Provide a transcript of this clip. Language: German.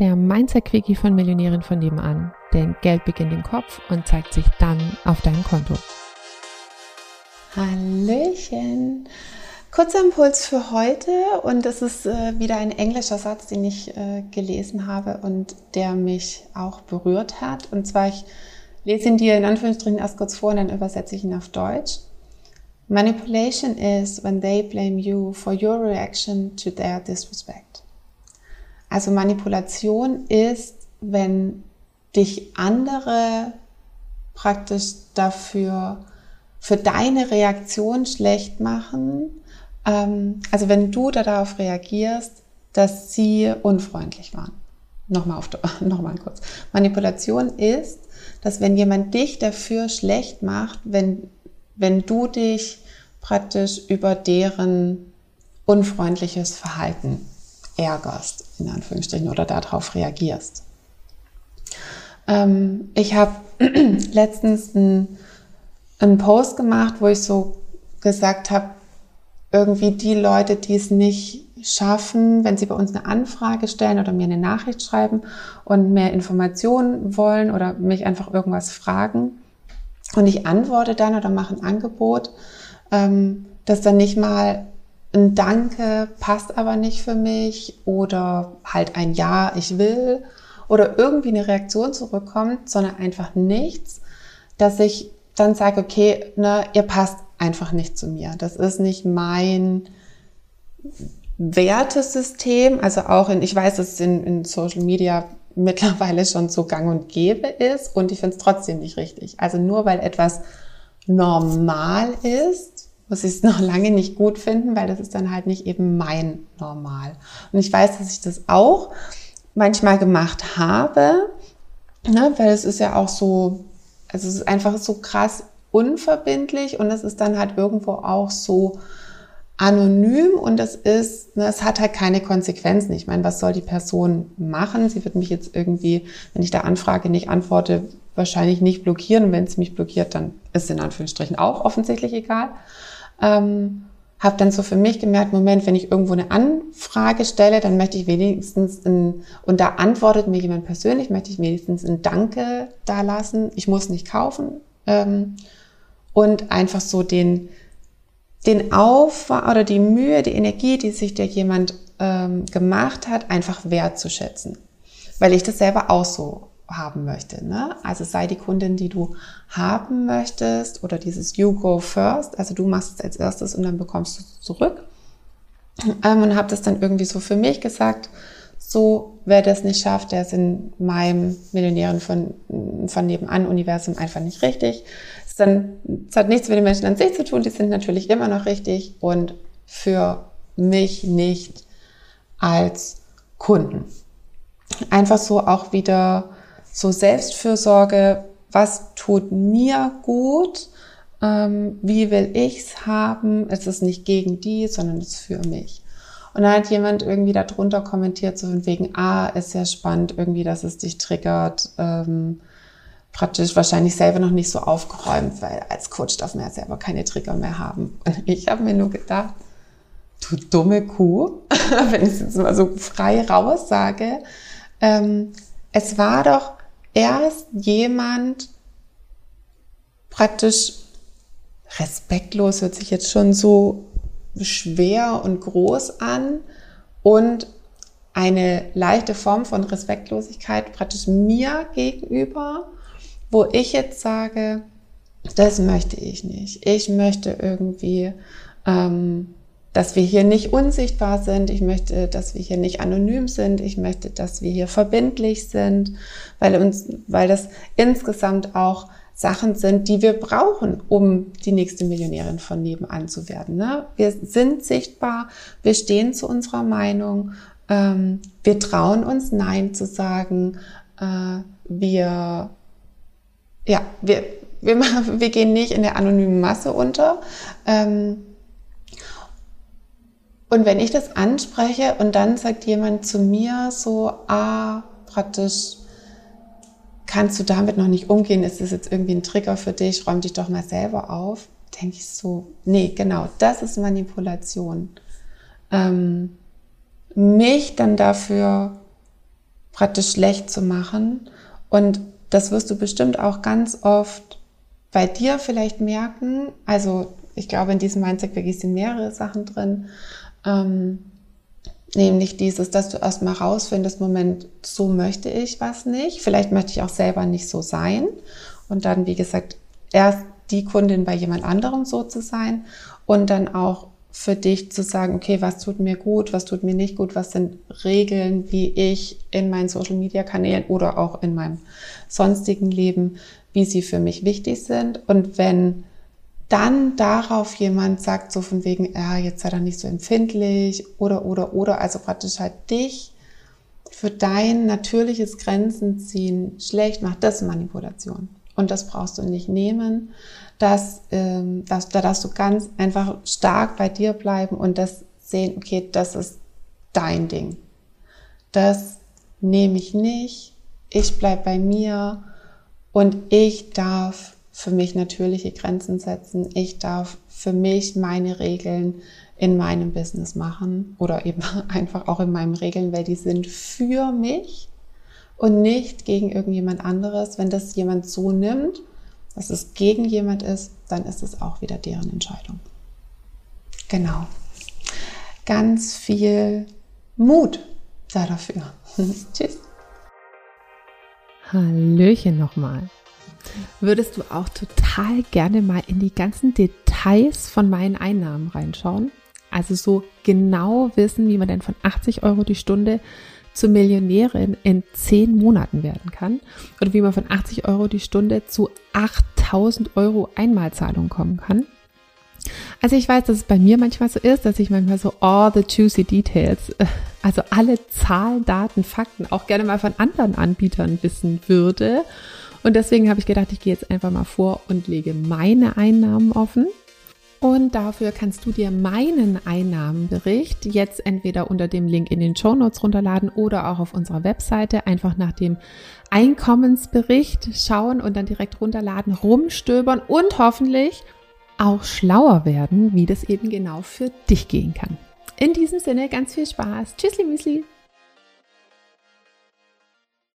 der Mindset-Quickie von Millionären von nebenan. Denn Geld beginnt im Kopf und zeigt sich dann auf deinem Konto. Hallöchen! Kurzer Impuls für heute und es ist äh, wieder ein englischer Satz, den ich äh, gelesen habe und der mich auch berührt hat. Und zwar, ich lese ihn dir in Anführungsstrichen erst kurz vor und dann übersetze ich ihn auf Deutsch. Manipulation is when they blame you for your reaction to their disrespect. Also Manipulation ist, wenn dich andere praktisch dafür, für deine Reaktion schlecht machen. Ähm, also wenn du darauf reagierst, dass sie unfreundlich waren. Nochmal, auf, nochmal kurz. Manipulation ist, dass wenn jemand dich dafür schlecht macht, wenn, wenn du dich praktisch über deren unfreundliches Verhalten ärgerst, in Anführungsstrichen, oder darauf reagierst. Ähm, ich habe letztens einen, Post gemacht, wo ich so gesagt habe, irgendwie die Leute, die es nicht schaffen, wenn sie bei uns eine Anfrage stellen oder mir eine Nachricht schreiben und mehr Informationen wollen oder mich einfach irgendwas fragen und ich antworte dann oder mache ein Angebot, ähm, dass dann nicht mal ein Danke passt aber nicht für mich oder halt ein Ja, ich will oder irgendwie eine Reaktion zurückkommt, sondern einfach nichts, dass ich dann sage, okay, ne, ihr passt einfach nicht zu mir. Das ist nicht mein Wertesystem. Also auch in, ich weiß, dass es in, in Social Media mittlerweile schon so gang und gäbe ist und ich finde es trotzdem nicht richtig. Also nur weil etwas normal ist, muss ich es noch lange nicht gut finden, weil das ist dann halt nicht eben mein Normal. Und ich weiß, dass ich das auch manchmal gemacht habe, ne, weil es ist ja auch so, also es ist einfach so krass unverbindlich und es ist dann halt irgendwo auch so anonym und es ist, ne, es hat halt keine Konsequenzen. Ich meine, was soll die Person machen? Sie wird mich jetzt irgendwie, wenn ich da Anfrage nicht antworte, wahrscheinlich nicht blockieren. Und wenn es mich blockiert, dann ist es in Anführungsstrichen auch offensichtlich egal. Ähm, habe dann so für mich gemerkt, Moment, wenn ich irgendwo eine Anfrage stelle, dann möchte ich wenigstens ein, und da antwortet mir jemand persönlich, möchte ich wenigstens ein Danke da lassen. Ich muss nicht kaufen. Ähm, und einfach so den, den Aufwand oder die Mühe, die Energie, die sich der jemand ähm, gemacht hat, einfach wertzuschätzen. Weil ich das selber auch so haben möchte. Ne? Also sei die Kundin, die du haben möchtest oder dieses You Go First. Also du machst es als erstes und dann bekommst du es zurück. Ähm, und habe das dann irgendwie so für mich gesagt, so wer das nicht schafft, der ist in meinem Millionären von, von nebenan Universum einfach nicht richtig. Es, dann, es hat nichts mit den Menschen an sich zu tun, die sind natürlich immer noch richtig und für mich nicht als Kunden. Einfach so auch wieder so Selbstfürsorge, was tut mir gut, ähm, wie will ich's haben, es ist nicht gegen die, sondern es ist für mich. Und dann hat jemand irgendwie darunter kommentiert, so von wegen, ah, ist ja spannend irgendwie, dass es dich triggert, ähm, praktisch wahrscheinlich selber noch nicht so aufgeräumt, weil als Coach darf man ja selber keine Trigger mehr haben. Und ich habe mir nur gedacht, du dumme Kuh, wenn ich es jetzt mal so frei raus sage, ähm, es war doch erst jemand praktisch respektlos, hört sich jetzt schon so schwer und groß an und eine leichte Form von Respektlosigkeit praktisch mir gegenüber, wo ich jetzt sage, das möchte ich nicht. Ich möchte irgendwie ähm, dass wir hier nicht unsichtbar sind. Ich möchte, dass wir hier nicht anonym sind. Ich möchte, dass wir hier verbindlich sind, weil uns, weil das insgesamt auch Sachen sind, die wir brauchen, um die nächste Millionärin von nebenan zu werden. Ne? Wir sind sichtbar, wir stehen zu unserer Meinung, ähm, wir trauen uns Nein zu sagen, äh, wir, ja, wir, wir, wir gehen nicht in der anonymen Masse unter. Ähm, und wenn ich das anspreche und dann sagt jemand zu mir so, ah, praktisch, kannst du damit noch nicht umgehen? Ist das jetzt irgendwie ein Trigger für dich? Räum dich doch mal selber auf. Denke ich so, nee, genau, das ist Manipulation. Ähm, mich dann dafür praktisch schlecht zu machen. Und das wirst du bestimmt auch ganz oft bei dir vielleicht merken. Also ich glaube, in diesem Mindset wirklich sind mehrere Sachen drin. Ähm, nämlich dieses, dass du erstmal rausfindest, Moment, so möchte ich was nicht. Vielleicht möchte ich auch selber nicht so sein. Und dann, wie gesagt, erst die Kundin bei jemand anderem so zu sein und dann auch für dich zu sagen, okay, was tut mir gut, was tut mir nicht gut, was sind Regeln, wie ich in meinen Social-Media-Kanälen oder auch in meinem sonstigen Leben, wie sie für mich wichtig sind. Und wenn dann darauf jemand sagt, so von wegen, ja, jetzt sei er nicht so empfindlich oder, oder, oder, also praktisch halt dich für dein natürliches Grenzen ziehen schlecht macht, das ist Manipulation. Und das brauchst du nicht nehmen. Das, ähm, das, da darfst du ganz einfach stark bei dir bleiben und das sehen, okay, das ist dein Ding. Das nehme ich nicht. Ich bleib bei mir und ich darf für mich natürliche Grenzen setzen. Ich darf für mich meine Regeln in meinem Business machen oder eben einfach auch in meinen Regeln, weil die sind für mich und nicht gegen irgendjemand anderes. Wenn das jemand so nimmt, dass es gegen jemand ist, dann ist es auch wieder deren Entscheidung. Genau. Ganz viel Mut da dafür. Tschüss. Hallöchen nochmal. Würdest du auch total gerne mal in die ganzen Details von meinen Einnahmen reinschauen? Also so genau wissen, wie man denn von 80 Euro die Stunde zur Millionärin in zehn Monaten werden kann oder wie man von 80 Euro die Stunde zu 8000 Euro Einmalzahlung kommen kann. Also ich weiß, dass es bei mir manchmal so ist, dass ich manchmal so all the juicy details, äh, also alle Zahlen, Daten, Fakten auch gerne mal von anderen Anbietern wissen würde. Und deswegen habe ich gedacht, ich gehe jetzt einfach mal vor und lege meine Einnahmen offen und dafür kannst du dir meinen Einnahmenbericht jetzt entweder unter dem Link in den Show Notes runterladen oder auch auf unserer Webseite einfach nach dem Einkommensbericht schauen und dann direkt runterladen, rumstöbern und hoffentlich auch schlauer werden, wie das eben genau für dich gehen kann. In diesem Sinne ganz viel Spaß. Tschüssli Müsli.